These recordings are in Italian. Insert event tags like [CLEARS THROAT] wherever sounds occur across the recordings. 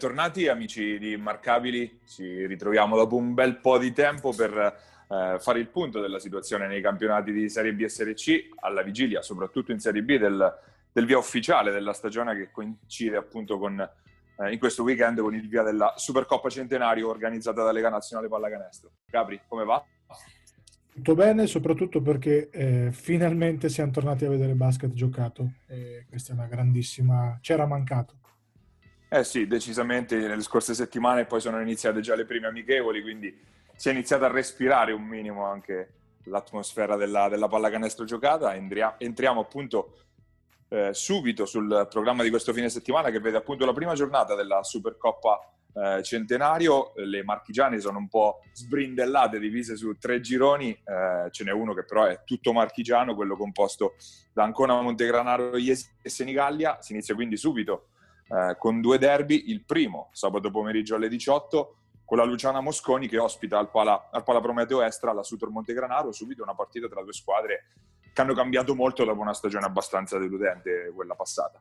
bentornati amici di Immarcabili, ci ritroviamo dopo un bel po' di tempo per eh, fare il punto della situazione nei campionati di Serie B e Serie C, alla vigilia soprattutto in Serie B del, del via ufficiale della stagione che coincide appunto con, eh, in questo weekend con il via della Supercoppa Centenario organizzata da Lega Nazionale Pallacanestro. Gabri, come va? Tutto bene, soprattutto perché eh, finalmente siamo tornati a vedere basket giocato. E questa è una grandissima... c'era mancato. Eh sì, decisamente nelle scorse settimane poi sono iniziate già le prime amichevoli, quindi si è iniziato a respirare un minimo anche l'atmosfera della, della pallacanestro giocata. Entriamo, entriamo appunto eh, subito sul programma di questo fine settimana che vede appunto la prima giornata della Supercoppa eh, Centenario. Le marchigiane sono un po' sbrindellate, divise su tre gironi. Eh, ce n'è uno che però è tutto marchigiano, quello composto da Ancona, Montegranaro, Iesi e Senigallia. Si inizia quindi subito eh, con due derby, il primo sabato pomeriggio alle 18 con la Luciana Mosconi che ospita al Pala, al Pala Prometeo Estra la Sutor Montegranaro, subito una partita tra due squadre che hanno cambiato molto dopo una stagione abbastanza deludente, quella passata.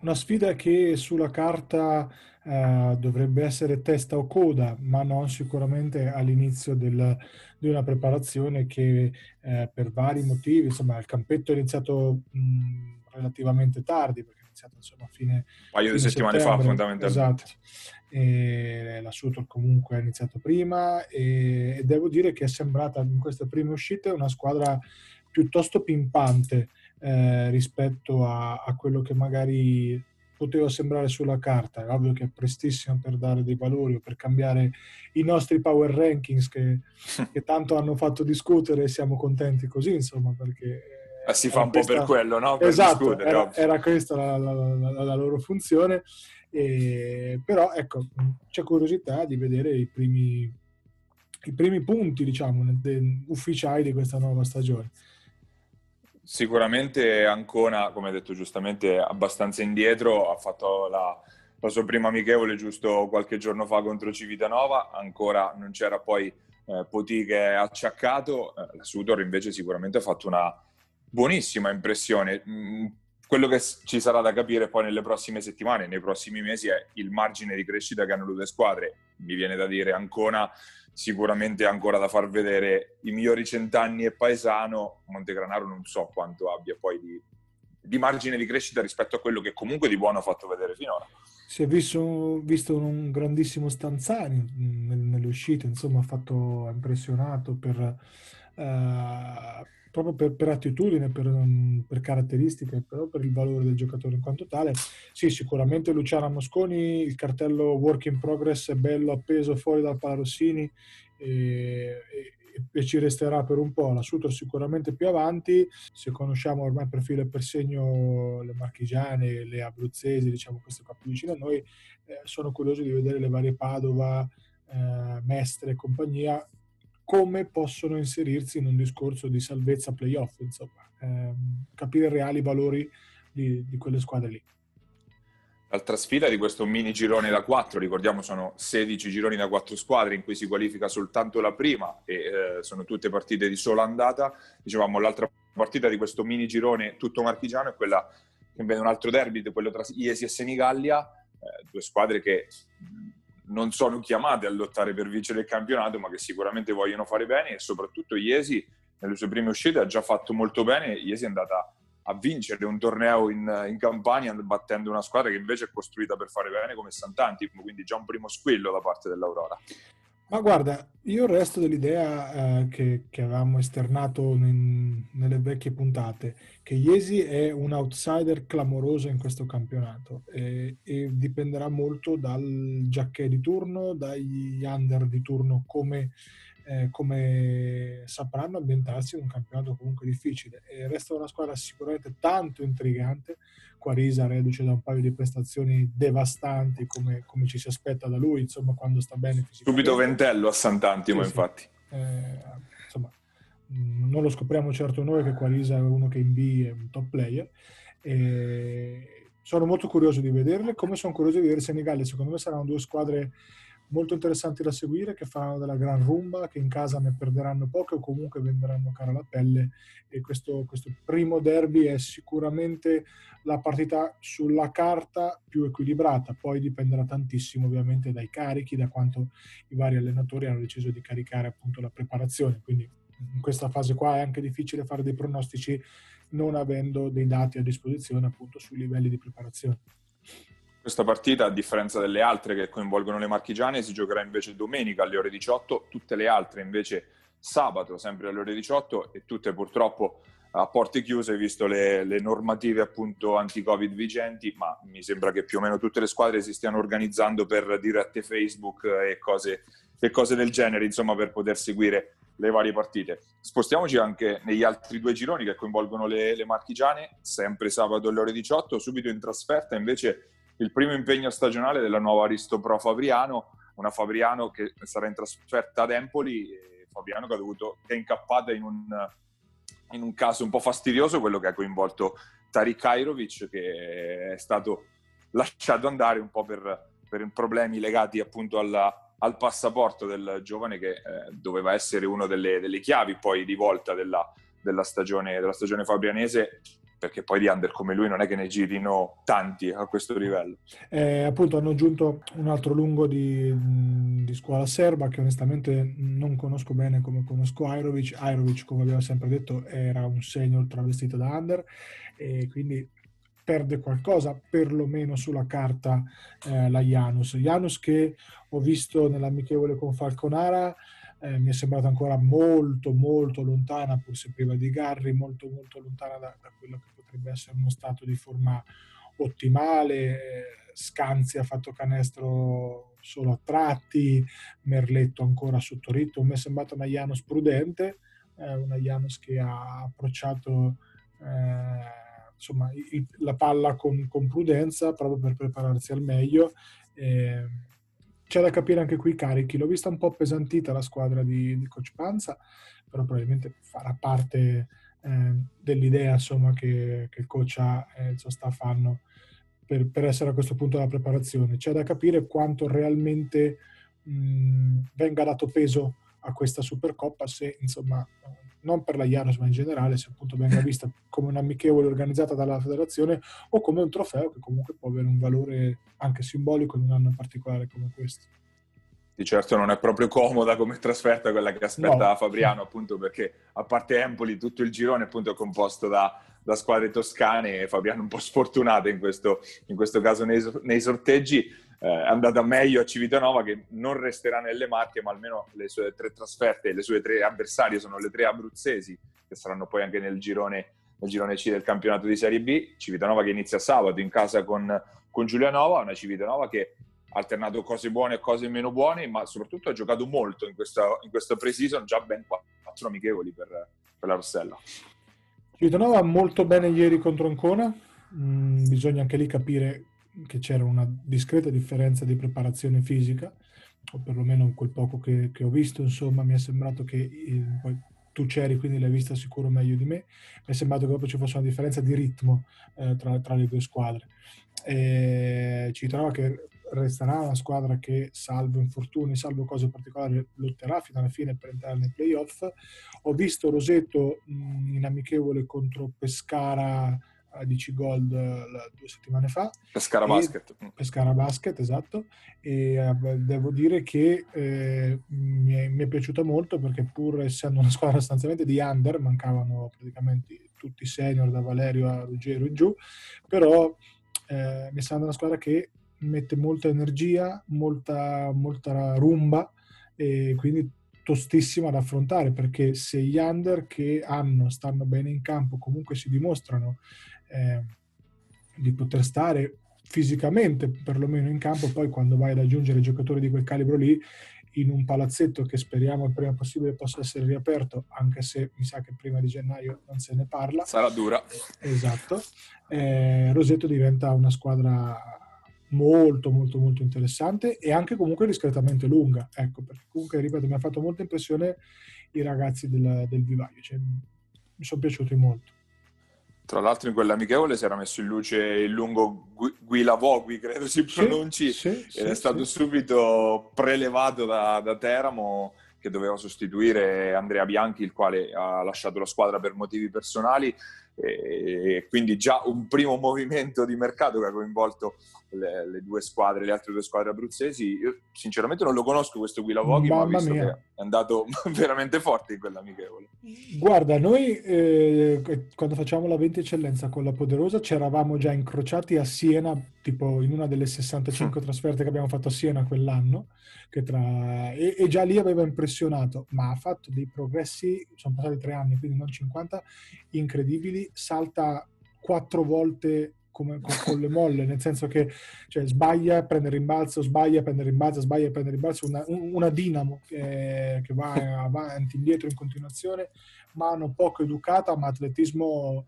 Una sfida che sulla carta eh, dovrebbe essere testa o coda, ma non sicuramente all'inizio del, di una preparazione che eh, per vari motivi, insomma, il campetto è iniziato mh, relativamente tardi, iniziato insomma a fine... Un paio di settimane fa fondamentalmente. Esatto. E la Sutor comunque ha iniziato prima e, e, devo dire che è sembrata in queste prime uscite una squadra piuttosto pimpante eh, rispetto a, a, quello che magari poteva sembrare sulla carta. È ovvio che è prestissimo per dare dei valori o per cambiare i nostri power rankings che, [LAUGHS] che tanto hanno fatto discutere e siamo contenti così, insomma, perché eh, si fa un questa... po' per quello, no? Per esatto, era, era, questa la, la, la, la loro funzione, e, però ecco, c'è curiosità di vedere i primi, i primi punti, diciamo, ufficiali di questa nuova stagione. Sicuramente Ancona, come detto giustamente, abbastanza indietro, ha fatto la, la sua prima amichevole giusto qualche giorno fa contro Civitanova, ancora non c'era poi eh, Poti che è acciaccato, eh, la Sudor invece sicuramente ha fatto una, buonissima impressione. Mm, quello che ci sarà da capire poi nelle prossime settimane, nei prossimi mesi, è il margine di crescita che hanno le due squadre. Mi viene da dire Ancona sicuramente ancora da far vedere i migliori cent'anni e paesano. Montegranaro non so quanto abbia poi di, di, margine di crescita rispetto a quello che comunque di buono ha fatto vedere finora. Si è visto, visto un grandissimo Stanzani nelle uscite, insomma ha fatto impressionato per... Uh, proprio per, per attitudine, per, um, per, caratteristiche, però per il valore del giocatore in quanto tale. Sì, sicuramente Luciana Mosconi, il cartello work in progress è bello appeso fuori dal Palarossini e, e, e, ci resterà per un po'. La Sutor sicuramente più avanti, se conosciamo ormai per filo e per segno le marchigiane, le abruzzesi, diciamo queste qua più vicine a noi, eh, sono curioso di vedere le varie Padova, eh, Mestre e compagnia come possono inserirsi in un discorso di salvezza playoff, insomma, ehm, capire i reali valori di, di, quelle squadre lì. L'altra sfida di questo mini girone da 4, ricordiamo sono 16 gironi da 4 squadre in cui si qualifica soltanto la prima e eh, sono tutte partite di sola andata. Dicevamo l'altra partita di questo mini girone tutto marchigiano è quella che vede un altro derby, quello tra Iesi e Senigallia, eh, due squadre che non sono chiamate a lottare per vincere il campionato, ma che sicuramente vogliono fare bene e soprattutto Iesi nelle sue prime uscite ha già fatto molto bene. Iesi è andata a vincere un torneo in, in Campania battendo una squadra che invece è costruita per fare bene come Sant'Antimo, quindi già un primo squillo da parte dell'Aurora. Ma guarda, io resto dell'idea eh, che, che, avevamo esternato in, nelle vecchie puntate, che Iesi è un outsider clamoroso in questo campionato e, e dipenderà molto dal giacché di turno, dagli under di turno, come eh, come sapranno ambientarsi in un campionato comunque difficile. E resta una squadra sicuramente tanto intrigante. Quarisa reduce da un paio di prestazioni devastanti come, come ci si aspetta da lui, insomma, quando sta bene Subito Ventello a Sant'Antimo, sì, infatti. Sì. Eh, insomma, mm, non lo scopriamo certo noi che Quarisa è uno che in B è un top player. E sono molto curioso di vederle, come sono curioso di vedere Senigallia. Secondo me saranno due squadre molto interessanti da seguire, che faranno della gran rumba, che in casa ne perderanno poche o comunque venderanno cara la pelle. E questo, questo primo derby è sicuramente la partita sulla carta più equilibrata, poi dipenderà tantissimo ovviamente dai carichi, da quanto i vari allenatori hanno deciso di caricare appunto la preparazione, quindi in questa fase qua è anche difficile fare dei pronostici non avendo dei dati a disposizione appunto sui livelli di preparazione. Questa partita, a differenza delle altre che coinvolgono le marchigiane, si giocherà invece domenica alle ore 18, tutte le altre invece sabato, sempre alle ore 18 e tutte purtroppo a porte chiuse visto le, le, normative appunto anti-covid vigenti, ma mi sembra che più o meno tutte le squadre si stiano organizzando per dirette Facebook e cose, e cose del genere, insomma, per poter seguire le varie partite. Spostiamoci anche negli altri due gironi che coinvolgono le, le marchigiane, sempre sabato alle ore 18, subito in trasferta invece il primo impegno stagionale della nuova Aristo Pro Fabriano, una Fabriano che sarà in trasferta ad Empoli, Fabriano che, ha dovuto, che è incappata in un, in un caso un po' fastidioso, quello che ha coinvolto Tariq Kairovic, che è stato lasciato andare un po' per, per problemi legati appunto alla, al passaporto del giovane che eh, doveva essere una delle, delle, chiavi poi di volta della, della, stagione, della stagione fabrianese perché poi di under come lui non è che ne girino tanti a questo livello. Eh, appunto hanno aggiunto un altro lungo di, di, scuola serba che onestamente non conosco bene come conosco Airovic. Airovic, come abbiamo sempre detto, era un senior travestito da under e quindi perde qualcosa, perlomeno sulla carta, eh, la Janus. Janus che ho visto nell'amichevole con Falconara eh, mi è sembrata ancora molto molto lontana, pur se priva di Garri, molto molto lontana da, da quello che potrebbe essere uno stato di forma ottimale. Scanzi ha fatto canestro solo a tratti, Merletto ancora sotto ritmo. Mi è sembrata una Janus prudente, eh, una Janus che ha approcciato eh, insomma, il, la palla con, con, prudenza proprio per prepararsi al meglio. Eh, c'è da capire anche qui i carichi. L'ho vista un po' appesantita la squadra di, di Coach Panza, però probabilmente farà parte eh, dell'idea insomma, che, che, il coach ha e il suo staff hanno per, per, essere a questo punto della preparazione. C'è da capire quanto realmente mh, venga dato peso a questa Supercoppa se insomma non per la Janus ma in generale se appunto venga vista come un'amichevole organizzata dalla federazione o come un trofeo che comunque può avere un valore anche simbolico in un anno particolare come questo. Di certo non è proprio comoda come trasferta quella che aspetta no. Fabriano appunto perché a parte Empoli tutto il girone appunto è composto da, da squadre toscane e Fabriano un po' sfortunata in questo, in questo caso nei, nei sorteggi eh, è andata meglio a Civitanova che non resterà nelle Marche, ma almeno le sue tre trasferte, le sue tre avversarie sono le tre abruzzesi, che saranno poi anche nel girone, nel girone C del campionato di Serie B. Civitanova che inizia sabato in casa con, con Giulianova, una Civitanova che ha alternato cose buone e cose meno buone, ma soprattutto ha giocato molto in questa, in questa pre-season, già ben quattro amichevoli per, per la Rossella. Civitanova molto bene ieri contro Ancona, mm, bisogna anche lì capire che c'era una discreta differenza di preparazione fisica, o perlomeno quel poco che, che ho visto, insomma, mi è sembrato che eh, poi tu c'eri, quindi l'hai vista sicuro meglio di me, mi è sembrato che proprio ci fosse una differenza di ritmo eh, tra, tra, le due squadre. E ci trova che resterà una squadra che, salvo infortuni, salvo cose particolari, lotterà fino alla fine per entrare nei playoff. Ho visto Roseto mh, in amichevole contro Pescara DC Gold due settimane fa. Pescara Basket. Pescara Basket, esatto. E eh, devo dire che eh, mi, è, mi, è, piaciuta molto perché pur essendo una squadra sostanzialmente di under, mancavano praticamente tutti i senior da Valerio a Ruggero in giù, però eh, mi sembra una squadra che mette molta energia, molta, molta rumba e quindi tostissima da affrontare perché se gli under che hanno, stanno bene in campo, comunque si dimostrano eh, di poter stare fisicamente perlomeno in campo, poi quando vai ad aggiungere giocatori di quel calibro lì in un palazzetto che speriamo il prima possibile possa essere riaperto, anche se mi sa che prima di gennaio non se ne parla. Sarà dura. Esatto. Eh, Rosetto diventa una squadra molto molto molto interessante e anche comunque discretamente lunga. Ecco, perché comunque, ripeto, mi ha fatto molta impressione i ragazzi del, del vivaio, cioè, mi sono piaciuti molto. Tra l'altro in quell'amichevole si era messo in luce il lungo Guilavogui, credo si pronunci, sì, sì, ed sì, è stato subito prelevato da, da Teramo che doveva sostituire Andrea Bianchi, il quale ha lasciato la squadra per motivi personali e quindi già un primo movimento di mercato che ha coinvolto le, le, due squadre, le altre due squadre abruzzesi. Io sinceramente non lo conosco questo Guila Voghi, ma ho visto mia. che è andato [LAUGHS] veramente forte in quell'amichevole. Guarda, noi eh, quando facciamo la 20 eccellenza con la Poderosa ci eravamo già incrociati a Siena, tipo in una delle 65 trasferte che abbiamo fatto a Siena quell'anno, tra... e, e, già lì aveva impressionato, ma ha fatto dei progressi, sono passati tre anni, quindi non 50, incredibili, salta quattro volte come con, le molle, nel senso che cioè, sbaglia, prende rimbalzo, sbaglia, prende rimbalzo, sbaglia, prende rimbalzo, una, una dinamo che, che va avanti, indietro in continuazione, mano poco educata, ma atletismo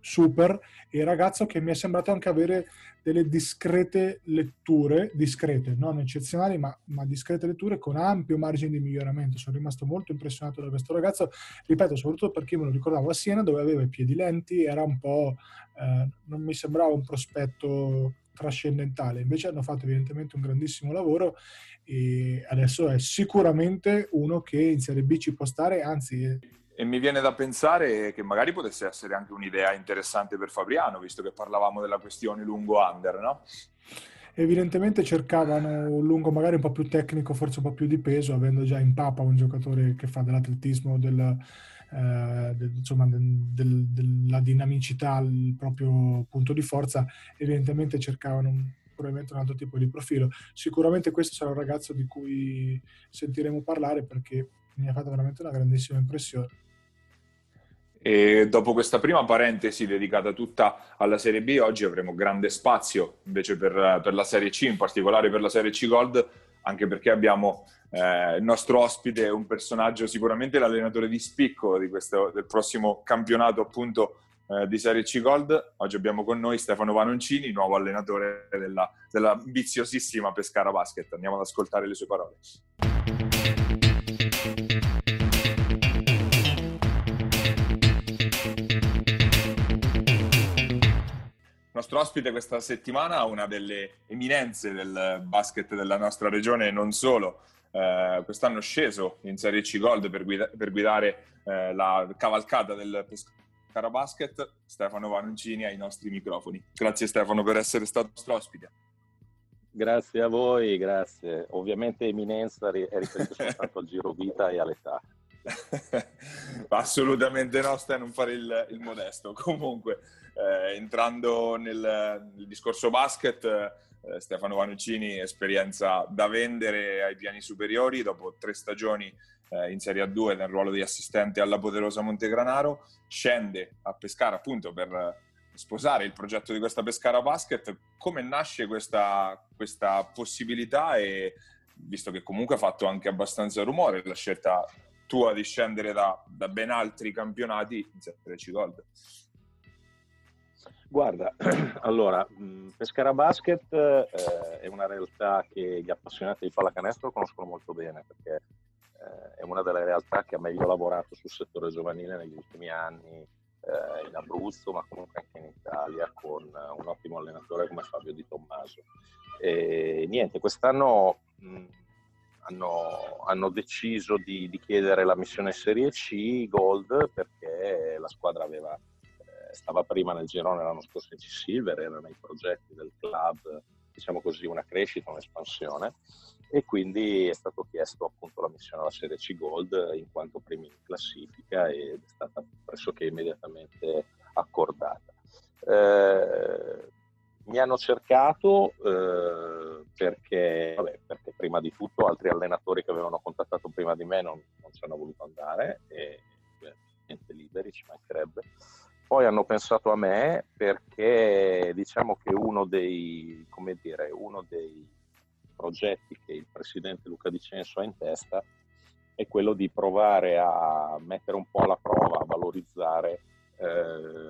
super e ragazzo che mi è sembrato anche avere delle discrete letture, discrete, non eccezionali, ma, ma, discrete letture con ampio margine di miglioramento. Sono rimasto molto impressionato da questo ragazzo, ripeto, soprattutto perché me lo ricordavo a Siena dove aveva i piedi lenti, era un po', eh, non mi sembrava un prospetto trascendentale, invece hanno fatto evidentemente un grandissimo lavoro e adesso è sicuramente uno che in Serie B ci può stare, anzi e mi viene da pensare che magari potesse essere anche un'idea interessante per Fabriano, visto che parlavamo della questione lungo-under, no? Evidentemente cercavano un lungo magari un po' più tecnico, forse un po' più di peso, avendo già in Papa un giocatore che fa dell'atletismo, del, eh, del, insomma, del, della dinamicità il proprio punto di forza, evidentemente cercavano un, probabilmente un altro tipo di profilo. Sicuramente questo sarà un ragazzo di cui sentiremo parlare perché mi ha fatto veramente una grandissima impressione. E dopo questa prima parentesi dedicata tutta alla Serie B, oggi avremo grande spazio invece per, per la Serie C, in particolare per la Serie C Gold, anche perché abbiamo eh, il nostro ospite, un personaggio sicuramente l'allenatore di spicco di questo, del prossimo campionato appunto eh, di Serie C Gold. Oggi abbiamo con noi Stefano Vanoncini, nuovo allenatore della, della ambiziosissima Pescara Basket. Andiamo ad ascoltare le sue parole. Nostro ospite questa settimana, una delle eminenze del basket della nostra regione e non solo. Eh, quest'anno sceso in Serie C Gold per, guida- per guidare eh, la cavalcata del Pescara Basket, Stefano Vanoncini ai nostri microfoni. Grazie Stefano per essere stato nostro ospite. Grazie a voi, grazie. Ovviamente eminenza è riferito soltanto al giro vita e all'età. [LAUGHS] Assolutamente no, stai a non fare il, il modesto. Comunque, eh, entrando nel, nel, discorso basket, eh, Stefano Vanuccini, esperienza da vendere ai piani superiori dopo tre stagioni eh, in Serie A2 nel ruolo di assistente alla poderosa Montegranaro, scende a Pescara appunto per sposare il progetto di questa Pescara Basket. Come nasce questa, questa possibilità e visto che comunque ha fatto anche abbastanza rumore la scelta tua di scendere da, da ben altri campionati in Serie C Gold? Guarda, [CLEARS THROAT] allora, Pescara Basket eh, è una realtà che gli appassionati di pallacanestro conoscono molto bene perché eh, è una delle realtà che ha meglio lavorato sul settore giovanile negli ultimi anni eh, in Abruzzo, ma comunque anche in Italia con un ottimo allenatore come Fabio Di Tommaso. E niente, quest'anno mh, hanno, hanno deciso di, di, chiedere la missione Serie C Gold perché la squadra aveva, stava prima nel girone l'anno scorso in C-Silver, era nei progetti del club, diciamo così, una crescita, un'espansione e quindi è stato chiesto appunto la missione alla Serie C Gold in quanto primi in classifica ed è stata pressoché immediatamente accordata. Eh, mi hanno cercato eh, perché, vabbè, perché, prima di tutto altri allenatori che avevano contattato prima di me non, non ci hanno voluto andare e niente liberi, ci mancherebbe. Poi hanno pensato a me perché diciamo che uno dei, dire, uno dei progetti che il presidente Luca Di Censo ha in testa è quello di provare a mettere un po' alla prova, a valorizzare eh,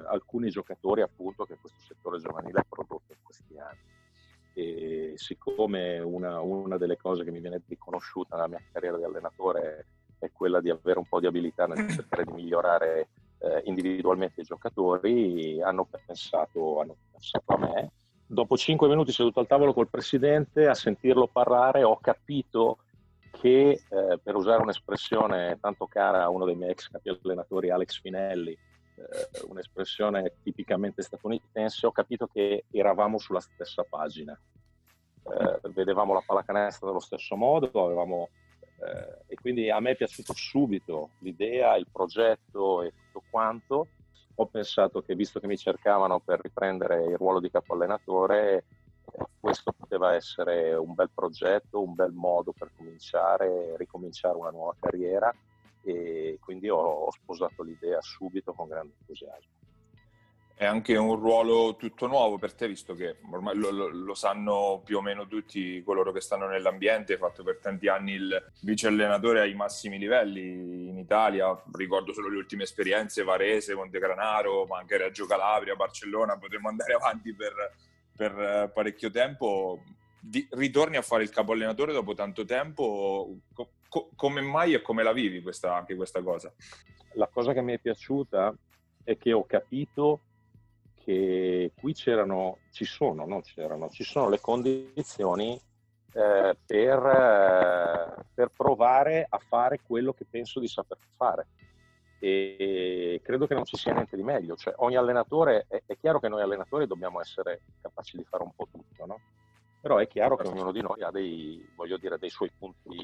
alcuni giocatori appunto che questo settore giovanile ha prodotto in questi anni. E siccome una, una, delle cose che mi viene riconosciuta nella mia carriera di allenatore è quella di avere un po' di abilità nel cercare di migliorare eh, individualmente i giocatori, hanno pensato, hanno pensato a me. Dopo cinque minuti seduto al tavolo col presidente, a sentirlo parlare, ho capito che, eh, per usare un'espressione tanto cara a uno dei miei ex capi allenatori, Alex Finelli, eh, un'espressione tipicamente statunitense, ho capito che eravamo sulla stessa pagina. Eh, vedevamo la pallacanestro dello stesso modo, avevamo, eh, e quindi a me è piaciuto subito l'idea, il progetto e tutto quanto. Ho pensato che visto che mi cercavano per riprendere il ruolo di capo allenatore, eh, questo poteva essere un bel progetto, un bel modo per cominciare, ricominciare una nuova carriera e quindi ho, ho sposato l'idea subito con grande entusiasmo. È anche un ruolo tutto nuovo per te, visto che ormai lo, lo, sanno più o meno tutti coloro che stanno nell'ambiente. Hai fatto per tanti anni il vice allenatore ai massimi livelli in Italia. Ricordo solo le ultime esperienze: Varese, Montegranaro, ma anche Reggio Calabria, Barcellona. Potremmo andare avanti per, per parecchio tempo. Di, ritorni a fare il capo allenatore dopo tanto tempo co- come mai e come la vivi questa, anche questa cosa? La cosa che mi è piaciuta è che ho capito che qui c'erano, ci sono, non c'erano, ci sono le condizioni eh, per, eh, per, provare a fare quello che penso di saper fare. E credo che non ci sia niente di meglio. Cioè, ogni allenatore, è, è chiaro che noi allenatori dobbiamo essere capaci di fare un po' tutto, no? però è chiaro che ognuno di noi ha dei, dire, dei suoi punti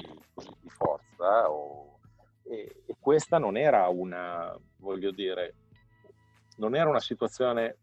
di forza o, e, e, questa non era una, voglio dire, non era una situazione,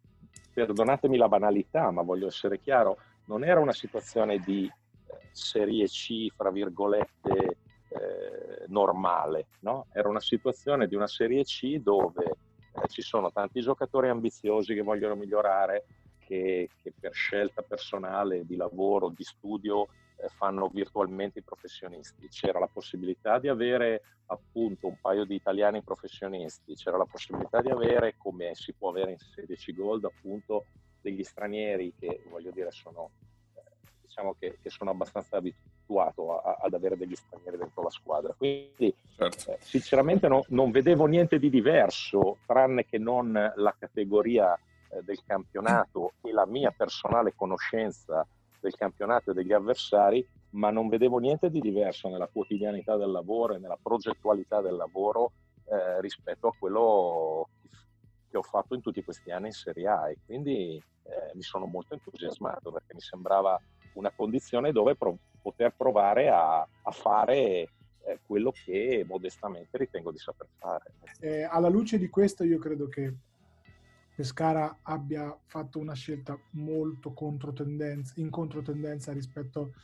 perdonatemi la banalità, ma voglio essere chiaro, non era una situazione di eh, serie C, fra virgolette, eh, normale, no? Era una situazione di una serie C dove eh, ci sono tanti giocatori ambiziosi che vogliono migliorare, che, che per scelta personale, di lavoro, di studio fanno virtualmente i professionisti. C'era la possibilità di avere appunto un paio di italiani professionisti, c'era la possibilità di avere, come si può avere in 16 Gold, appunto degli stranieri che voglio dire sono, eh, diciamo che, che, sono abbastanza abituato a, ad avere degli stranieri dentro la squadra. Quindi certo. eh, sinceramente no, non vedevo niente di diverso, tranne che non la categoria eh, del campionato e la mia personale conoscenza del campionato e degli avversari, ma non vedevo niente di diverso nella quotidianità del lavoro e nella progettualità del lavoro eh, rispetto a quello che ho fatto in tutti questi anni in Serie A e quindi eh, mi sono molto entusiasmato perché mi sembrava una condizione dove pro- poter provare a, a fare eh, quello che modestamente ritengo di saper fare. Eh, alla luce di questo io credo che Pescara abbia fatto una scelta molto controtendenza, in controtendenza rispetto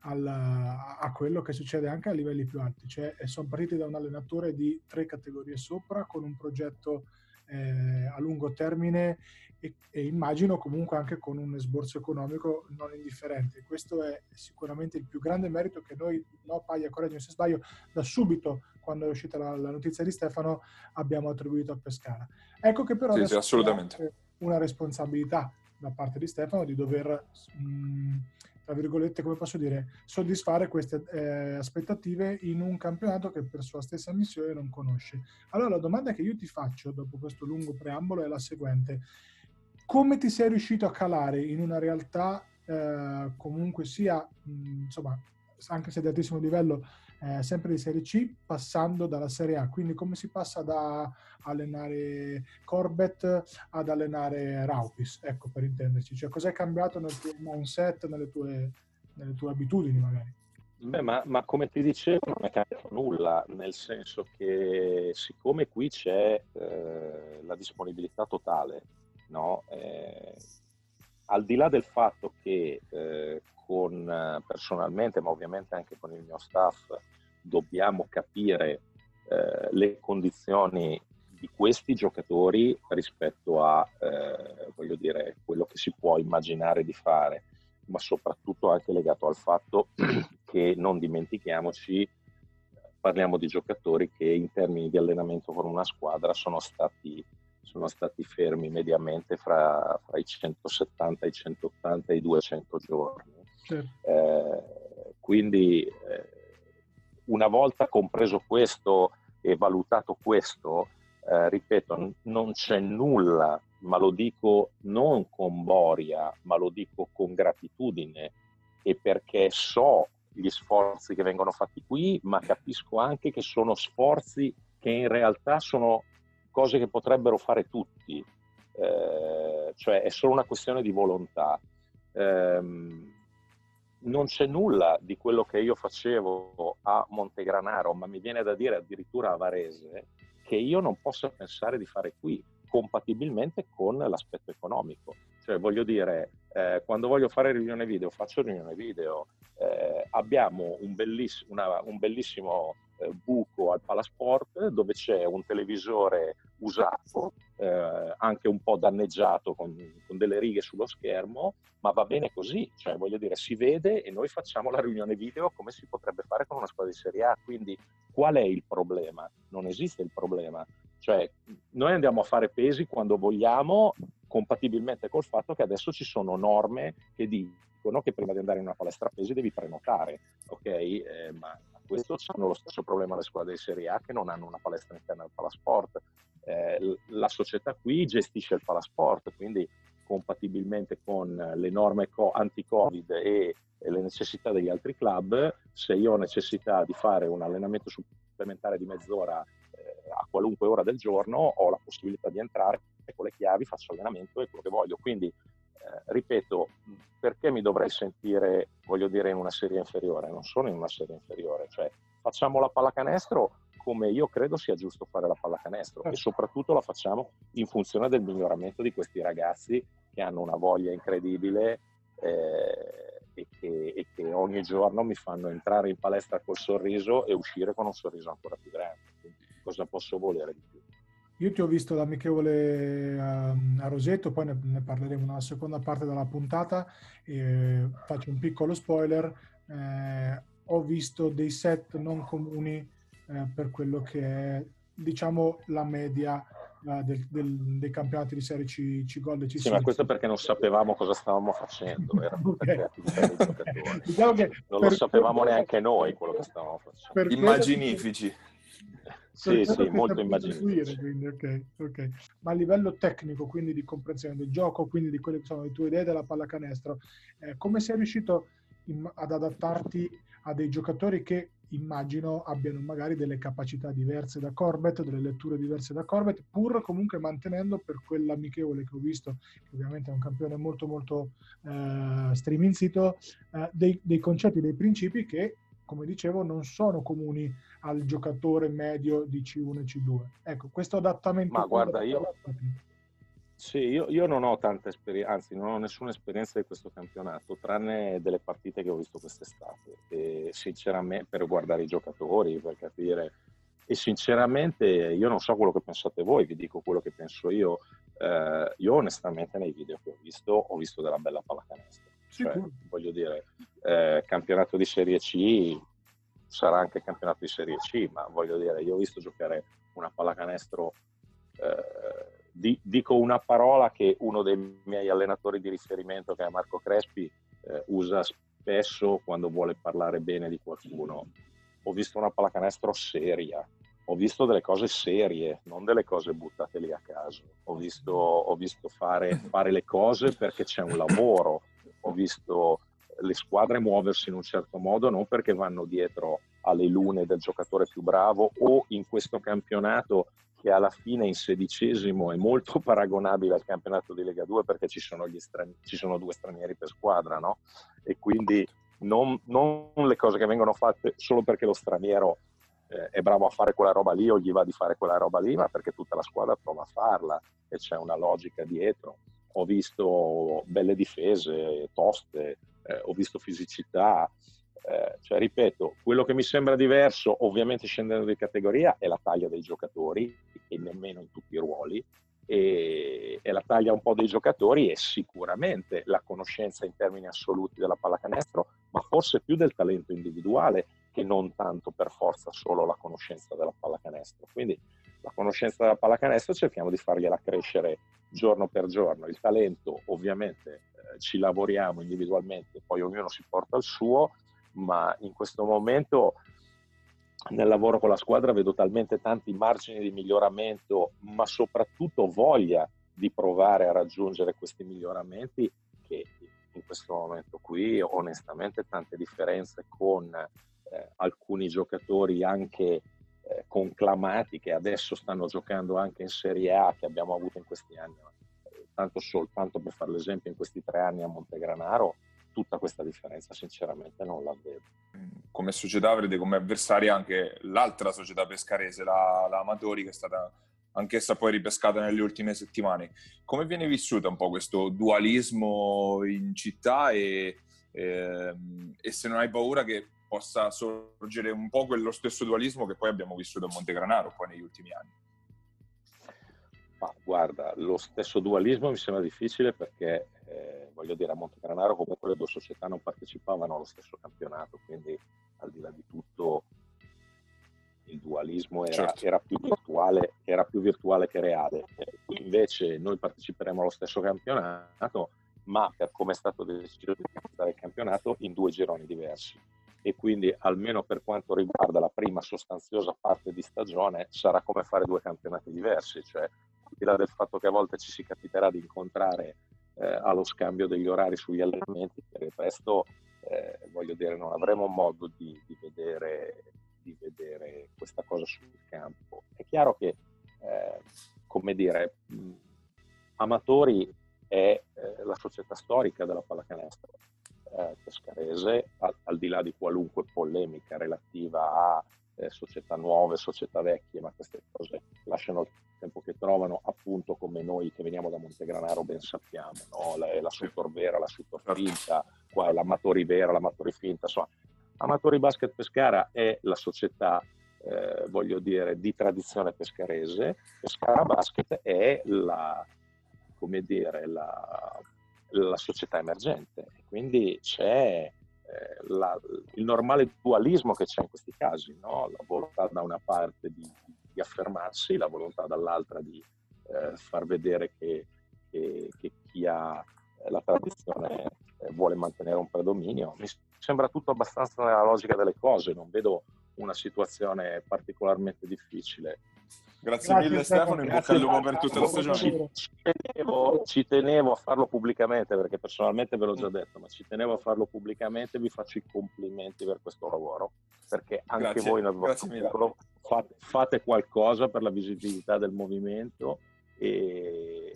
al, a quello che succede anche a livelli più alti. Cioè, sono partiti da un allenatore di tre categorie sopra con un progetto eh, a lungo termine e, e, immagino comunque anche con un esborso economico non indifferente. Questo è sicuramente il più grande merito che noi, no Paglia, correggimi se sbaglio, da subito quando è uscita la, la, notizia di Stefano abbiamo attribuito a Pescara. Ecco che però sì, sì, assolutamente. una responsabilità da parte di Stefano di dover mh, tra virgolette, come posso dire, soddisfare queste eh, aspettative in un campionato che per sua stessa missione non conosce. Allora la domanda che io ti faccio dopo questo lungo preambolo è la seguente. Come ti sei riuscito a calare in una realtà eh, comunque sia, mh, insomma, anche se di altissimo livello, eh, sempre di Serie C, passando dalla Serie A. Quindi come si passa da allenare Corbett ad allenare Raupis, ecco per intenderci. Cioè cos'è cambiato nel tuo mindset, nelle tue, nelle tue abitudini magari? Beh, ma, ma, come ti dicevo non è cambiato nulla, nel senso che siccome qui c'è eh, la disponibilità totale, no? eh, al di là del fatto che eh, con, eh, personalmente, ma ovviamente anche con il mio staff, dobbiamo capire eh, le condizioni di questi giocatori rispetto a eh, voglio dire, quello che si può immaginare di fare, ma soprattutto anche legato al fatto [CLEARS THROAT] che non dimentichiamoci, parliamo di giocatori che in termini di allenamento con una squadra sono stati, sono stati fermi mediamente fra, fra i 170, i 180 e i 200 giorni. Certo. Eh, quindi eh, una volta compreso questo e valutato questo, eh, ripeto, non c'è nulla, ma lo dico non con boria, ma lo dico con gratitudine e perché so gli sforzi che vengono fatti qui, ma capisco anche che sono sforzi che in realtà sono cose che potrebbero fare tutti, eh, cioè è solo una questione di volontà. Eh, non c'è nulla di quello che io facevo a Montegranaro, ma mi viene da dire addirittura a Varese, che io non possa pensare di fare qui, compatibilmente con l'aspetto economico. Cioè, voglio dire, eh, quando voglio fare riunione video, faccio riunione video. Eh, abbiamo un, belliss- una, un bellissimo eh, buco al Palasport dove c'è un televisore usato, eh, anche un po' danneggiato con, con, delle righe sullo schermo, ma va bene così, cioè voglio dire si vede e noi facciamo la riunione video come si potrebbe fare con una squadra di Serie A, quindi qual è il problema? Non esiste il problema, cioè noi andiamo a fare pesi quando vogliamo compatibilmente col fatto che adesso ci sono norme che dicono che prima di andare in una palestra pesi devi prenotare, ok? Eh, ma questo hanno lo stesso problema le squadre di Serie A che non hanno una palestra interna al Palasport. Eh, la società qui gestisce il Palasport, quindi compatibilmente con le norme anti-Covid e, e le necessità degli altri club, se io ho necessità di fare un allenamento supplementare di mezz'ora eh, a qualunque ora del giorno, ho la possibilità di entrare con le chiavi, faccio allenamento e quello che voglio. Quindi ripeto, perché mi dovrei sentire, voglio dire, in una serie inferiore? Non sono in una serie inferiore, cioè facciamo la pallacanestro come io credo sia giusto fare la pallacanestro e soprattutto la facciamo in funzione del miglioramento di questi ragazzi che hanno una voglia incredibile eh, e, che, e, che, ogni giorno mi fanno entrare in palestra col sorriso e uscire con un sorriso ancora più grande. Quindi, cosa posso volere di più? Io ti ho visto l'amichevole a, ehm, a Roseto, poi ne, parleremo nella seconda parte della puntata. E faccio un piccolo spoiler. Eh, ho visto dei set non comuni eh, per quello che è, diciamo, la media eh, del, del, dei campionati di Serie C, C Gold e C Sì, ma questo perché non sapevamo cosa stavamo facendo, era [LAUGHS] okay. [LAUGHS] diciamo che non lo sapevamo neanche noi quello che stavamo facendo. Immaginifici. [LAUGHS] Sì, sì, molto immaginabile. Quindi, okay, okay. Ma a livello tecnico, quindi di comprensione del gioco, quindi di quelle che sono le tue idee della pallacanestro, eh, come sei riuscito in, ad adattarti a dei giocatori che immagino abbiano magari delle capacità diverse da Corbett, delle letture diverse da Corbett, pur comunque mantenendo per quell'amichevole che ho visto, che ovviamente è un campione molto molto eh, striminzito, eh, dei, dei concetti, dei principi che come dicevo, non sono comuni al giocatore medio di C1 e C2. Ecco, questo adattamento... Ma guarda, io... Sì, io, io, non ho tanta esperienza, anzi non ho nessuna esperienza di questo campionato, tranne delle partite che ho visto quest'estate. E sinceramente, per guardare i giocatori, per capire... E sinceramente io non so quello che pensate voi, vi dico quello che penso io. Eh, io onestamente nei video che ho visto, ho visto della bella pallacanestro. Cioè, voglio dire, eh, campionato di Serie C sarà anche campionato di Serie C, ma voglio dire, io ho visto giocare una pallacanestro, eh, di, dico una parola che uno dei miei allenatori di riferimento, che è Marco Crespi, eh, usa spesso quando vuole parlare bene di qualcuno. Ho visto una pallacanestro seria, ho visto delle cose serie, non delle cose buttate lì a caso. Ho visto, ho visto fare, fare le cose perché c'è un lavoro, ho visto le squadre muoversi in un certo modo non perché vanno dietro alle lune del giocatore più bravo o in questo campionato che alla fine in sedicesimo è molto [LAUGHS] paragonabile al campionato di Lega 2 perché ci sono, strani- ci sono due stranieri per squadra no? e quindi non, non, le cose che vengono fatte solo perché lo straniero eh, è bravo a fare quella roba lì o gli va di fare quella roba lì ma perché tutta la squadra prova a farla e c'è una logica dietro ho visto belle difese, toste, eh, ho visto fisicità. Eh, cioè, ripeto, quello che mi sembra diverso, ovviamente scendendo di categoria, è la taglia dei giocatori, e nemmeno in tutti i ruoli, e, e, la taglia un po' dei giocatori e sicuramente la conoscenza in termini assoluti della pallacanestro, ma forse più del talento individuale che non tanto per forza solo la conoscenza della pallacanestro. Quindi la conoscenza della pallacanestro cerchiamo di fargliela crescere giorno per giorno. Il talento ovviamente ci lavoriamo individualmente, poi ognuno si porta il suo, ma in questo momento nel lavoro con la squadra vedo talmente tanti margini di miglioramento, ma soprattutto voglia di provare a raggiungere questi miglioramenti che in questo momento qui onestamente tante differenze con eh, alcuni giocatori anche eh, conclamati che adesso stanno giocando anche in Serie A che abbiamo avuto in questi anni. Tanto soltanto per fare l'esempio in questi tre anni a Montegranaro tutta questa differenza sinceramente non la vedo. Come società avrete come avversaria anche l'altra società pescarese, la, la Amatori, che è stata anch'essa poi ripescata nelle ultime settimane. Come viene vissuto un po' questo dualismo in città e, e, e se non hai paura che possa sorgere un po' quello stesso dualismo che poi abbiamo vissuto a Montegranaro poi negli ultimi anni? Ma guarda, lo stesso dualismo mi sembra difficile perché eh, voglio dire a Montegranaro comunque le due società non partecipavano allo stesso campionato, quindi al di là di tutto il dualismo era, certo. era, più, virtuale, era più, virtuale, che reale. Invece noi parteciperemo allo stesso campionato, ma per come è stato deciso di organizzare il campionato in due gironi diversi. E quindi almeno per quanto riguarda la prima sostanziosa parte di stagione sarà come fare due campionati diversi, cioè al di là del fatto che a volte ci si capiterà di incontrare eh, allo scambio degli orari sugli allenamenti, per il resto eh, voglio dire non avremo modo di, di, vedere, di, vedere, questa cosa sul campo. È chiaro che, eh, come dire, Amatori è eh, la società storica della pallacanestro eh, pescarese, al, al di là di qualunque polemica relativa a eh, società nuove, società vecchie, ma queste cose lasciano il tempo che trovano, appunto come noi che veniamo da Montegranaro ben sappiamo, no? la, la super vera, la super finta, qua è l'amatori vera, l'amatori finta, insomma. Amatori Basket Pescara è la società, eh, voglio dire, di tradizione pescarese, Pescara Basket è la, come dire, la, la società emergente, quindi c'è eh, la, il normale dualismo che c'è in questi casi, no? la volontà da una parte di, di affermarsi, la volontà dall'altra di eh, far vedere che, che, che, chi ha eh, la tradizione eh, vuole mantenere un predominio. Mi sembra tutto abbastanza nella logica delle cose, non vedo una situazione particolarmente difficile. Grazie, grazie mille Stefano, in bocca al lupo per tutta la stagione. Ci, tenevo, ci, tenevo, a farlo pubblicamente perché personalmente ve l'ho già detto, ma ci tenevo a farlo pubblicamente e vi faccio i complimenti per questo lavoro perché anche grazie, voi nel vostro piccolo fate, fate, qualcosa per la visibilità del movimento e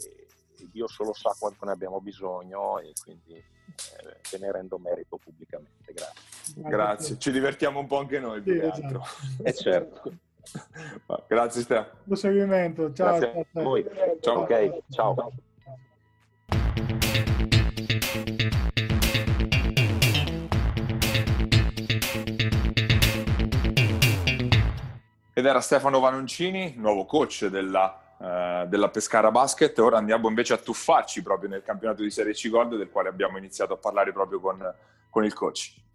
Dio solo sa quanto ne abbiamo bisogno e quindi eh, ve ne rendo merito pubblicamente. Grazie. Grazie, ci divertiamo un po' anche noi. Sì, esatto. Eh certo. Grazie Stefano. Buon seguimento. Ciao. Grazie a voi. Ciao. Ok, ciao. Ed era Stefano Vanoncini, nuovo coach della, uh, della, Pescara Basket. Ora andiamo invece a tuffarci proprio nel campionato di Serie C Gold, del quale abbiamo iniziato a parlare proprio con, con il coach.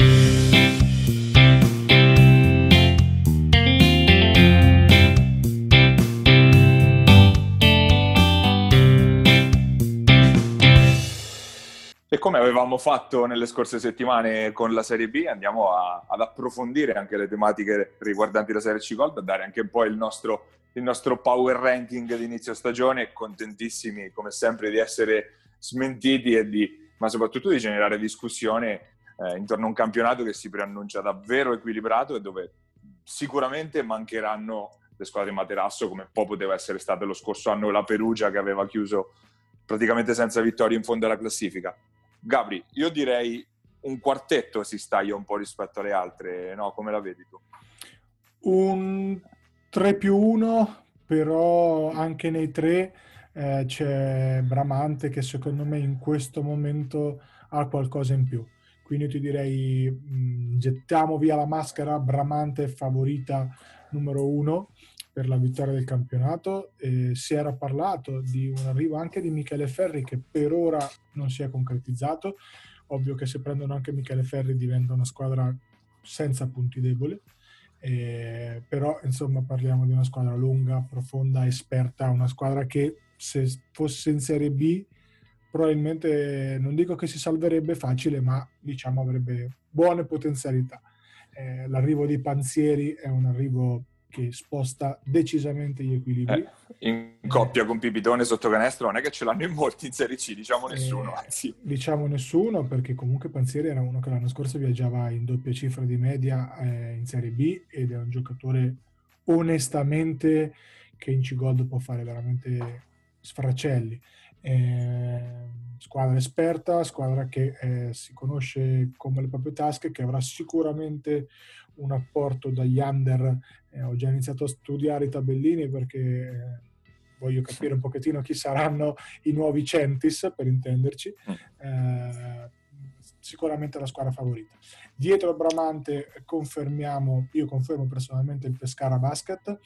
E come avevamo fatto nelle scorse settimane con la Serie B, andiamo a, ad approfondire anche le tematiche riguardanti la Serie C Gold, a dare anche un po' il nostro, il nostro power ranking di inizio stagione, contentissimi come sempre di essere smentiti e di, ma soprattutto di generare discussione eh, intorno a un campionato che si preannuncia davvero equilibrato e dove sicuramente mancheranno le squadre Materasso come poi poteva essere stato lo scorso anno la Perugia che aveva chiuso praticamente senza vittorie in fondo alla classifica. Gabri, io direi un quartetto si staglia un po' rispetto alle altre, no? Come la vedi tu? Un 3 più 1, però anche nei tre eh, c'è Bramante che secondo me in questo momento ha qualcosa in più. Quindi ti direi mm, gettiamo via la maschera, Bramante favorita numero uno per la vittoria del campionato. Eh, si era parlato di un arrivo anche di Michele Ferri che per ora non si è concretizzato. Ovvio che se prendono anche Michele Ferri diventa una squadra senza punti deboli. Eh, però insomma parliamo di una squadra lunga, profonda, esperta, una squadra che se fosse in Serie B probabilmente non dico che si salverebbe facile, ma diciamo avrebbe buone potenzialità. Eh, l'arrivo di Panzieri è un arrivo che sposta decisamente gli equilibri. Eh, in coppia con Pipitone sotto canestro non è che ce l'hanno in molti in Serie C, diciamo nessuno, eh, anzi. Diciamo nessuno perché comunque Panzieri era uno che l'anno scorso viaggiava in doppia cifra di media eh, in Serie B ed è un giocatore onestamente che in C-Gold può fare veramente sfracelli. Eh, squadra esperta, squadra che eh, si conosce come le proprie tasche, che avrà sicuramente un apporto dagli under. Eh, ho già iniziato a studiare i tabellini perché eh, voglio capire un pochettino chi saranno i nuovi Centis, per intenderci. Mm. Eh, sicuramente la squadra favorita. Dietro al Bramante confermiamo, io confermo personalmente il Pescara Basket,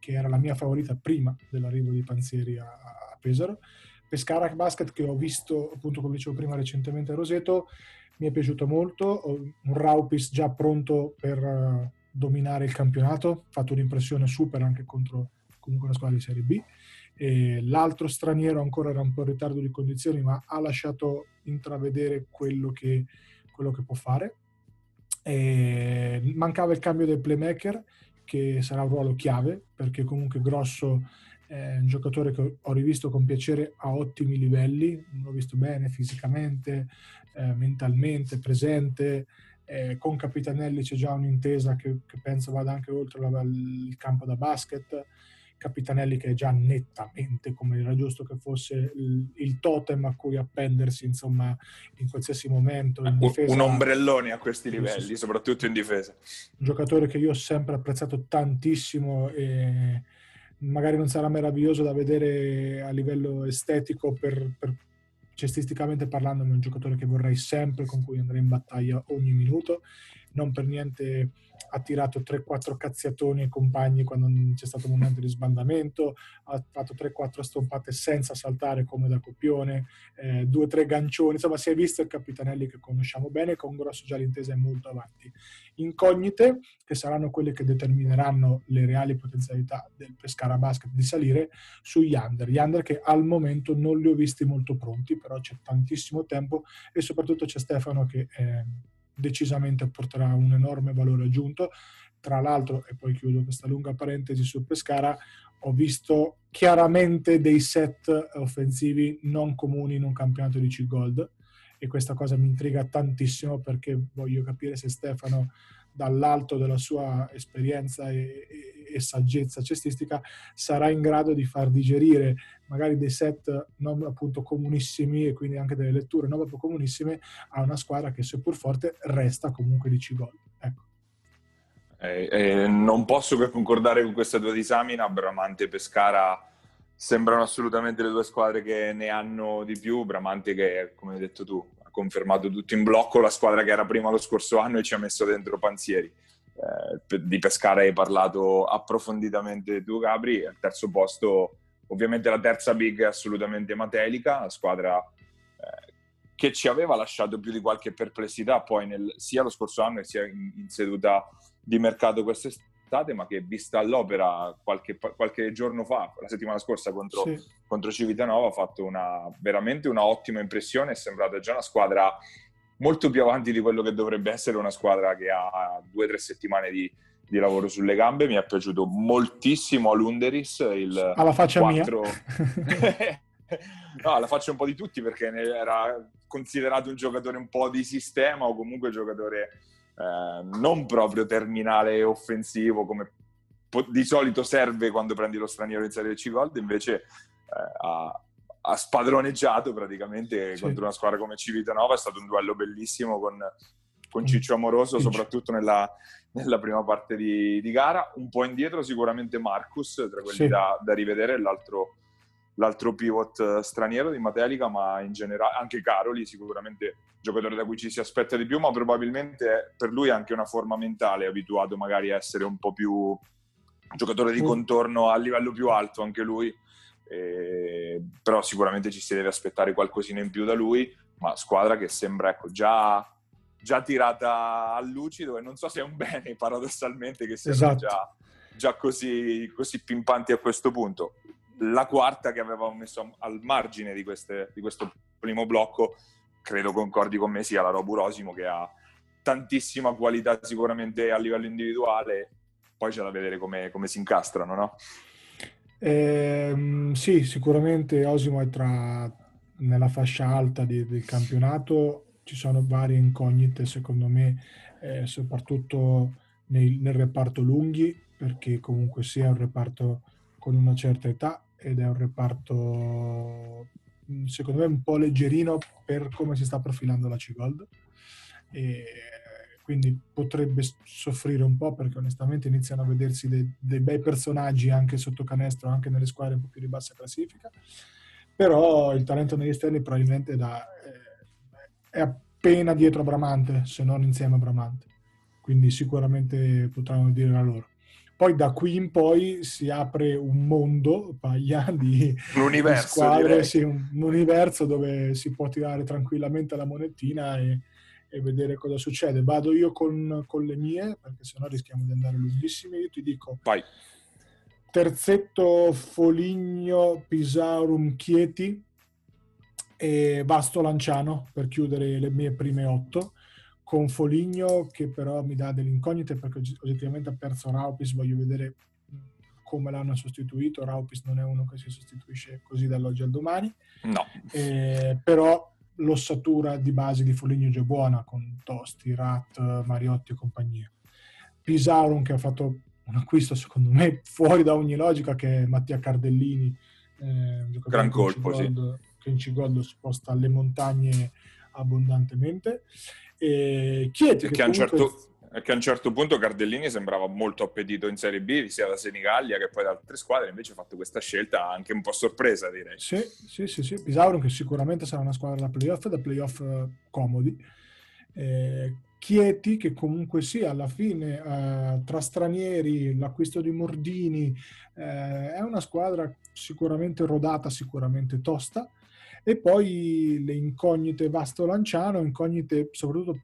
che era la mia favorita prima dell'arrivo di Panzieri a, a Pesaro. Pescara Basket che ho visto, appunto come dicevo prima, recentemente a Roseto, mi è piaciuto molto, un Raupis già pronto per uh, dominare il campionato, ha fatto un'impressione super anche contro comunque una squadra di Serie B. E l'altro straniero ancora era un po' in ritardo di condizioni, ma ha lasciato intravedere quello che, quello che può fare. E mancava il cambio del playmaker, che sarà un ruolo chiave, perché comunque Grosso è un giocatore che ho rivisto con piacere a ottimi livelli, l'ho visto bene fisicamente, eh, mentalmente, presente. Eh, con Capitanelli c'è già un'intesa che, che penso vada anche oltre la, il campo da basket. Capitanelli che è già nettamente, come era giusto che fosse, il, il totem a cui appendersi, insomma, in qualsiasi momento. In difesa, un ombrellone a questi livelli, sì, soprattutto in difesa. Un giocatore che io ho sempre apprezzato tantissimo e magari non sarà meraviglioso da vedere a livello estetico per, per cestisticamente parlando è un giocatore che vorrei sempre con cui andare in battaglia ogni minuto non per niente ha tirato 3-4 cazziatoni ai compagni quando c'è stato un momento di sbandamento, ha fatto 3-4 stompate senza saltare come da copione, eh, 2-3 gancioni, insomma si è visto il Capitanelli che conosciamo bene, con Grosso già l'intesa è molto avanti. Incognite, che saranno quelle che determineranno le reali potenzialità del Pescara Basket di salire, sugli under. Gli under che al momento non li ho visti molto pronti, però c'è tantissimo tempo e soprattutto c'è Stefano che... Eh, decisamente porterà un enorme valore aggiunto. Tra l'altro, e poi chiudo questa lunga parentesi su Pescara, ho visto chiaramente dei set offensivi non comuni in un campionato di C-Gold e questa cosa mi intriga tantissimo perché voglio capire se Stefano dall'alto della sua esperienza e, e, e, saggezza cestistica sarà in grado di far digerire magari dei set non appunto comunissimi e quindi anche delle letture non proprio comunissime a una squadra che seppur forte resta comunque di C-Gol. Ecco. Eh, eh, non posso che concordare con questa tua disamina, Bramante e Pescara sembrano assolutamente le due squadre che ne hanno di più, Bramante che come hai detto tu confermato tutto in blocco la squadra che era prima lo scorso anno e ci ha messo dentro Panzieri. Eh, di Pescara hai parlato approfonditamente tu, Gabri. Al terzo posto, ovviamente, la terza big è assolutamente Matelica, la squadra eh, che ci aveva lasciato più di qualche perplessità poi nel, sia lo scorso anno sia in, in seduta di mercato quest'estate estate, ma che vista all'opera qualche, qualche giorno fa, la settimana scorsa contro, sì. contro Civitanova, ha fatto una, veramente una ottima impressione. È sembrata già una squadra molto più avanti di quello che dovrebbe essere una squadra che ha due o tre settimane di, di, lavoro sulle gambe. Mi è piaciuto moltissimo all'Underis. Il alla faccia 4... mia. [LAUGHS] no, alla faccia un po' di tutti perché era considerato un giocatore un po' di sistema o comunque giocatore eh, non proprio terminale offensivo come po- di solito serve quando prendi lo straniero in Serie C Gold, invece eh, ha, ha, spadroneggiato praticamente sì. contro una squadra come Civitanova, è stato un duello bellissimo con, con mm. Ciccio Amoroso, soprattutto nella, nella prima parte di, di, gara. Un po' indietro sicuramente Marcus, tra quelli sì. da, da, rivedere, l'altro, l'altro pivot straniero di Matelica, ma in generale anche Caroli sicuramente giocatore da cui ci si aspetta di più, ma probabilmente per lui è anche una forma mentale, abituato magari a essere un po' più giocatore di contorno a livello più alto anche lui, eh, però sicuramente ci si deve aspettare qualcosina in più da lui, ma squadra che sembra ecco, già, già tirata a lucido e non so se è un bene paradossalmente che siano esatto. già, già così, così pimpanti a questo punto. La quarta che avevamo messo al margine di, queste, di questo primo blocco credo concordi con me sia la Robu Rosimo che ha tantissima qualità sicuramente a livello individuale, poi c'è da vedere come, come si incastrano, no? Eh, sì, sicuramente Osimo è tra, nella fascia alta di, del campionato, ci sono varie incognite secondo me, eh, soprattutto nel, nel, reparto lunghi, perché comunque sia un reparto con una certa età ed è un reparto secondo me un po' leggerino per come si sta profilando la C-Gold. E quindi potrebbe soffrire un po' perché onestamente iniziano a vedersi dei, dei, bei personaggi anche sotto canestro, anche nelle squadre un po' più di bassa classifica, però il talento negli esterni probabilmente è, da, è appena dietro a Bramante, se non insieme a Bramante, quindi sicuramente potranno dire la loro. Poi da qui in poi si apre un mondo, Paglia, [LAUGHS] di, di squadre, sì, un, un, universo dove si può tirare tranquillamente la monetina e, e vedere cosa succede. Vado io con, con le mie, perché sennò rischiamo di andare lunghissimi. Io ti dico: Vai. Terzetto, Foligno, Pisaurum, Chieti e Vasto Lanciano per chiudere le mie prime otto. Con Foligno che però mi dà delle incognite perché oggettivamente ha perso Raupis, voglio vedere come l'hanno sostituito. Raupis non è uno che si sostituisce così dall'oggi al domani. No. Eh, però l'ossatura di base di Foligno è già buona con Tosti, Rat, Mariotti e compagnia. Pisauron che ha fatto un acquisto secondo me fuori da ogni logica che è Mattia Cardellini eh, gran colpo sì. che in C-Gold sposta alle montagne abbondantemente e Chieti che, che, comunque... certo, che, a un certo punto Cardellini sembrava molto appetito in Serie B sia da Senigallia che poi da altre squadre invece ha fatto questa scelta anche un po' sorpresa direi sì, sì, sì, sì. Pisauron che sicuramente sarà una squadra da playoff da playoff eh, comodi eh, Chieti che comunque sia alla fine eh, tra stranieri, l'acquisto di Mordini, eh, è una squadra sicuramente rodata, sicuramente tosta. E poi le incognite Vasto Lanciano, incognite soprattutto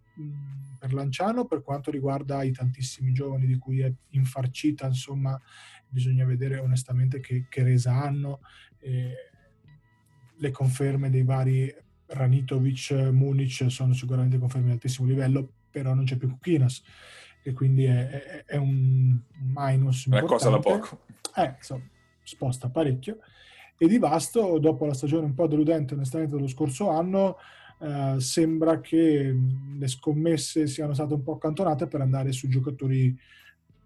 per Lanciano per quanto riguarda i tantissimi giovani di cui è infarcita, insomma bisogna vedere onestamente che, che resa hanno. Eh, le conferme dei vari Ranitovic, Munic sono sicuramente conferme di altissimo livello, però non c'è più Kukinas e quindi è, è, è un minus È cosa da poco. Eh, insomma, sposta parecchio. E di Vasto, dopo la stagione un po' deludente onestamente dello scorso anno, eh, sembra che le scommesse siano state un po' accantonate per andare su giocatori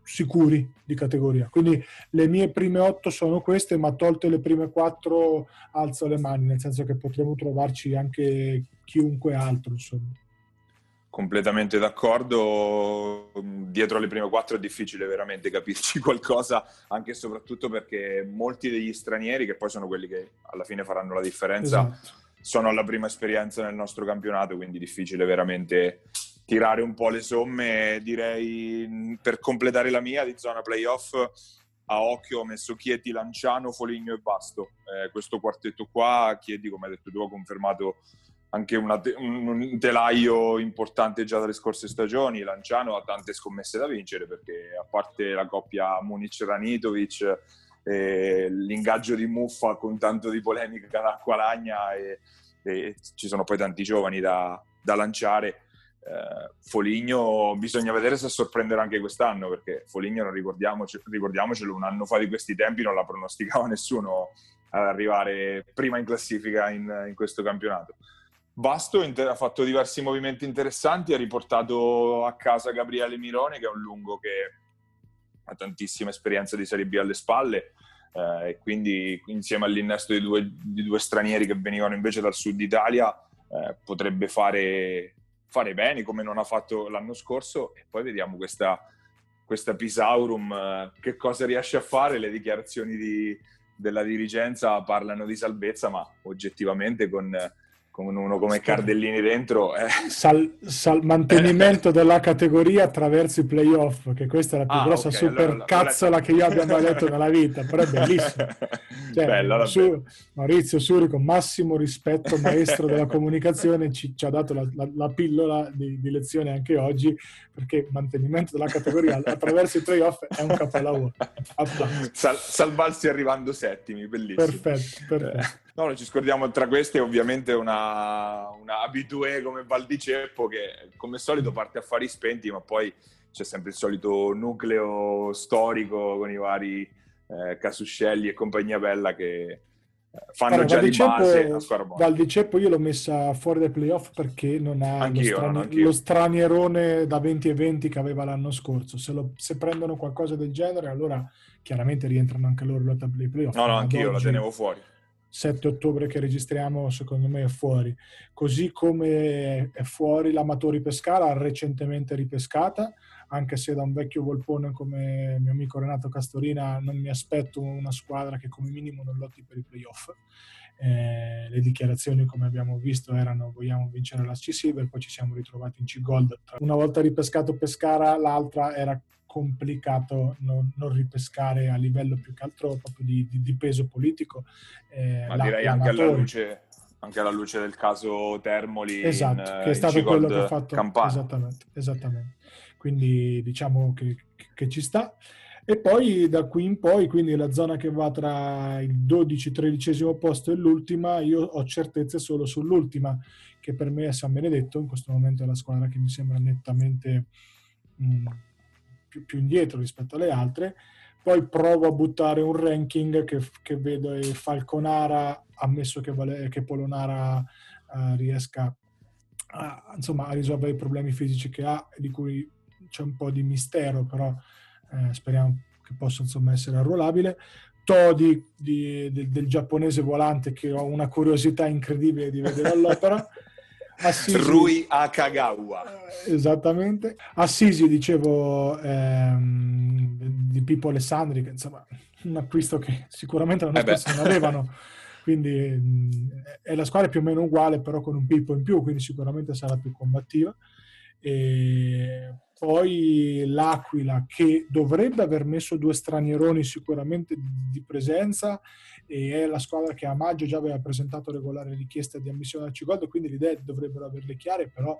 sicuri di categoria. Quindi le mie prime otto sono queste, ma tolte le prime quattro alzo le mani, nel senso che potremo trovarci anche chiunque altro, insomma completamente d'accordo. Dietro le prime quattro è difficile veramente capirci [LAUGHS] qualcosa, anche e soprattutto perché molti degli stranieri, che poi sono quelli che alla fine faranno la differenza, esatto. sono alla prima esperienza nel nostro campionato, quindi difficile veramente tirare un po' le somme. Direi per completare la mia di zona playoff. A occhio ho messo Chieti, Lanciano, Foligno e Basto. Eh, questo quartetto qua, Chieti, come hai detto tu, ha confermato anche te- un telaio importante già dalle scorse stagioni. Lanciano ha tante scommesse da vincere perché a parte la coppia Munic-Ranitovic, eh, l'ingaggio di Muffa con tanto di polemica da Acqualagna e, e ci sono poi tanti giovani da, da lanciare. Eh, Foligno bisogna vedere se sorprenderà anche quest'anno perché Foligno, ricordiamoci, ricordiamocelo, un anno fa di questi tempi non la pronosticava [LAUGHS] nessuno ad arrivare prima in classifica in, in questo campionato. Basto ha fatto diversi movimenti interessanti, ha riportato a casa Gabriele Mirone, che è un lungo che ha tantissima esperienza di Serie B alle spalle, eh, e quindi insieme all'innesto di due, di due, stranieri che venivano invece dal sud Italia, eh, potrebbe fare, fare, bene come non ha fatto l'anno scorso. E poi vediamo questa, questa Pisaurum, eh, che cosa riesce a fare. Le dichiarazioni di, della dirigenza parlano di salvezza, ma oggettivamente con con uno come Cardellini dentro. Eh. Sal, sal, mantenimento della categoria attraverso i playoff, che questa è la più ah, grossa okay, super allora, cazzola che io abbia mai [LAUGHS] letto nella vita, però è bellissimo. Cioè, Bella, su, Maurizio Suri, con massimo rispetto, maestro della [LAUGHS] comunicazione, ci, ci ha dato la, la, la pillola di, di, lezione anche oggi, perché mantenimento della categoria [LAUGHS] attraverso i playoff è un capolavoro. Sal, salvarsi arrivando settimi, bellissimo. Perfetto, perfetto. Eh. No, non ci scordiamo tra queste ovviamente una, una abitué come Valdiceppo che come solito parte a fari spenti, ma poi c'è sempre il solito nucleo storico con i vari eh, Casuscelli e compagnia bella che fanno allora, già di base la squadra buona. Valdiceppo io l'ho messa fuori dai playoff perché non ha lo, strani- lo, stranierone da 20 e 20 che aveva l'anno scorso. Se, lo, se, prendono qualcosa del genere, allora chiaramente rientrano anche loro lotta per i playoff. No, no, anch'io la tenevo fuori. 7 ottobre che registriamo, secondo me è fuori. Così come è fuori l'Amatori Pescara, recentemente ripescata, anche se da un vecchio volpone come mio amico Renato Castorina non mi aspetto una squadra che come minimo non lotti per i playoff. Eh, le dichiarazioni come abbiamo visto erano vogliamo vincere la C Silver, poi ci siamo ritrovati in C Gold. Una volta ripescato Pescara, l'altra era complicato non, non, ripescare a livello più che altro proprio di, di, di peso politico. Eh, Ma direi anche alla, luce, anche alla, luce, del caso Termoli. Esatto, in, che è stato quello che ha fatto. Campana. Esattamente, esattamente quindi diciamo che, che, ci sta. E poi da qui in poi, quindi la zona che va tra il 12-13 posto e l'ultima, io ho certezze solo sull'ultima, che per me è San Benedetto, in questo momento è la squadra che mi sembra nettamente mh, mm, più, più, indietro rispetto alle altre. Poi provo a buttare un ranking che, che vedo Falconara, ammesso che, vale, che Polonara uh, riesca a, insomma, a risolvere i problemi fisici che ha, di cui c'è un po' di mistero, però eh, speriamo che possa insomma essere arruolabile. Todi di, di, del giapponese volante che ho una curiosità incredibile di vedere all'opera. [LAUGHS] Assisi, Rui Akagawa. Eh, esattamente. Assisi, dicevo, ehm, di Pippo Alessandri, che insomma un acquisto che sicuramente l'anno eh scorso non avevano. [LAUGHS] quindi mh, è la squadra più o meno uguale, però con un Pippo in più, quindi sicuramente sarà più combattiva. E poi l'Aquila che dovrebbe aver messo due stranieroni sicuramente di presenza e è la squadra che a maggio già aveva presentato regolare richiesta di ammissione al Cigold, quindi le idee dovrebbero averle chiare, però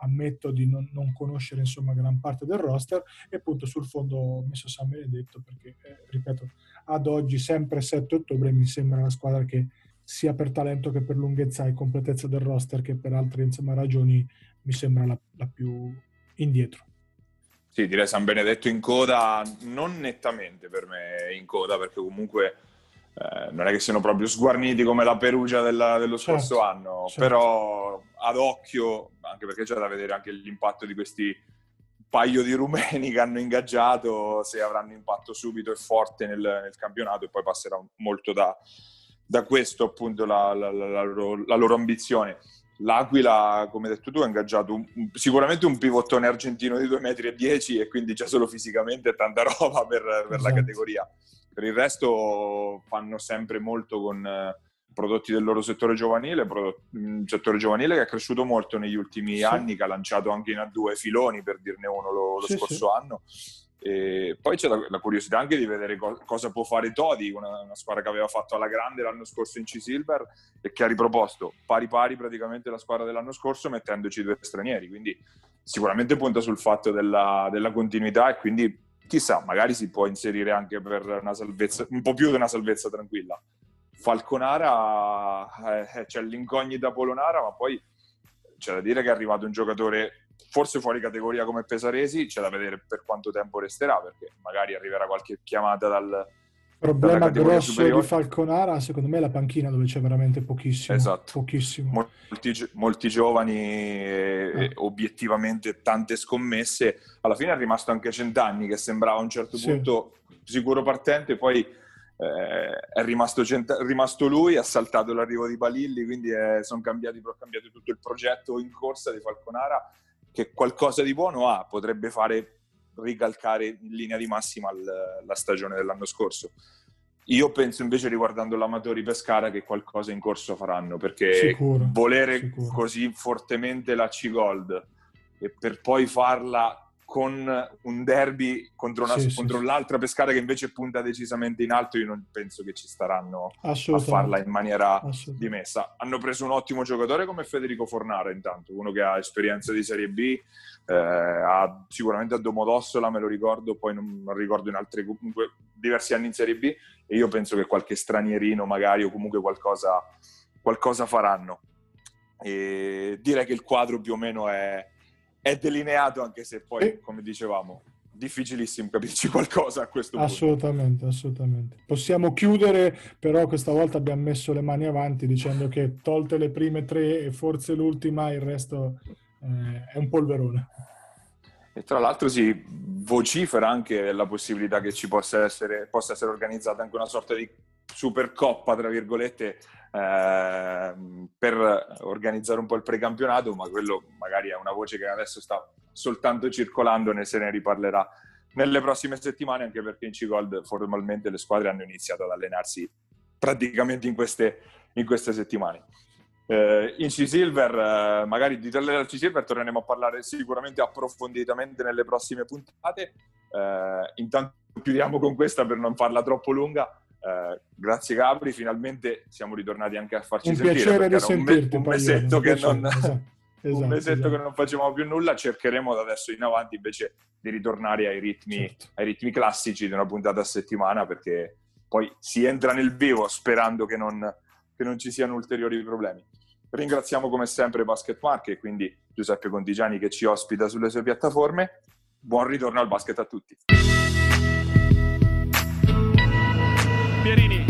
ammetto di non, non, conoscere insomma gran parte del roster. E appunto sul fondo ho messo San Benedetto perché, eh, ripeto, ad oggi sempre 7 ottobre mi sembra una squadra che sia per talento che per lunghezza e completezza del roster che per altre insomma, ragioni mi sembra la, la più indietro. Sì, direi San Benedetto in coda, non nettamente per me in coda, perché comunque eh, non è che siano proprio sguarniti come la Perugia della, dello certo, scorso anno, certo. però ad occhio, anche perché c'è da vedere anche l'impatto di questi paio di rumeni [LAUGHS] che hanno ingaggiato, se avranno impatto subito e forte nel, nel campionato e poi passerà molto da, da questo appunto la, la, la, la loro ambizione. L'Aquila, come hai detto tu, ha ingaggiato un, sicuramente un pivottone argentino di 2,10 metri e quindi già solo fisicamente è tanta roba per, per esatto. la categoria. Per il resto fanno sempre molto con eh, prodotti del loro settore giovanile, un settore giovanile che è cresciuto molto negli ultimi sì. anni, che ha lanciato anche in A2 filoni, per dirne uno, lo, lo sì, scorso sì. anno e poi c'è la, la, curiosità anche di vedere co- cosa può fare Todi, una, una, squadra che aveva fatto alla grande l'anno scorso in C-Silver e che ha riproposto pari pari praticamente la squadra dell'anno scorso mettendoci due stranieri. Quindi sicuramente punta sul fatto della, della continuità e quindi chissà, magari si può inserire anche per una salvezza, un po' più di una salvezza tranquilla. Falconara, eh, c'è l'incognita Polonara, ma poi c'è da dire che è arrivato un giocatore forse fuori categoria come Pesaresi, c'è da vedere per quanto tempo resterà, perché magari arriverà qualche chiamata dal... Problema grosso superiore. di Falconara, secondo me, è la panchina dove c'è veramente pochissimo. Esatto. Pochissimo. Molti, molti giovani eh. obiettivamente tante scommesse. Alla fine è rimasto anche Centanni, che sembrava a un certo sì. punto sicuro partente, poi eh, è, rimasto, è, rimasto, lui, ha saltato l'arrivo di Balilli, quindi è, sono cambiati, cambiato tutto il progetto in corsa di Falconara che qualcosa di buono ha, potrebbe fare ricalcare in linea di massima l- la stagione dell'anno scorso. Io penso invece riguardando l'Amatori Pescara che qualcosa in corso faranno perché sicuro, volere sicuro. così fortemente la C-Gold e per poi farla con un derby contro, una, sì, contro sì, l'altra pescata che invece punta decisamente in alto, io non penso che ci staranno a farla in maniera dimessa. Hanno preso un ottimo giocatore come Federico Fornara, intanto, uno che ha esperienza di Serie B, eh, ha, sicuramente a Domodossola, me lo ricordo, poi non, non ricordo in altri comunque diversi anni in Serie B, e io penso che qualche stranierino magari o comunque qualcosa, qualcosa faranno. E direi che il quadro più o meno è, è delineato, anche se poi, come dicevamo, difficilissimo capirci [LAUGHS] qualcosa a questo assolutamente, punto. Assolutamente, Possiamo chiudere, però questa volta abbiamo messo le mani avanti dicendo che tolte le prime tre e forse l'ultima, il resto eh, è un polverone. E tra l'altro si vocifera anche la possibilità che ci possa essere, possa essere organizzata anche una sorta di supercoppa, tra virgolette, eh, per organizzare un po' il precampionato, ma quello magari è una voce che adesso sta soltanto circolando, ne se ne riparlerà nelle prossime settimane, anche perché in C-Gold formalmente le squadre hanno iniziato ad allenarsi praticamente in queste, in queste settimane. Eh, in C-Silver, eh, magari di del C-Silver torneremo a parlare sicuramente approfonditamente nelle prossime puntate. Eh, intanto chiudiamo con questa per non farla troppo lunga. Eh, grazie Gabri, finalmente siamo ritornati anche a farci un sentire. Piacere un, me- un mesetto, che, non, [LAUGHS] esatto, esatto, [LAUGHS] un mesetto esatto. che non facevamo più nulla, cercheremo da adesso in avanti invece di ritornare ai ritmi, certo. ai ritmi classici di una puntata a settimana perché poi si entra nel vivo sperando che non, che non ci siano ulteriori problemi. Ringraziamo come sempre Basket Mark e quindi Giuseppe Contigiani che ci ospita sulle sue piattaforme. Buon ritorno al basket a tutti. Pierini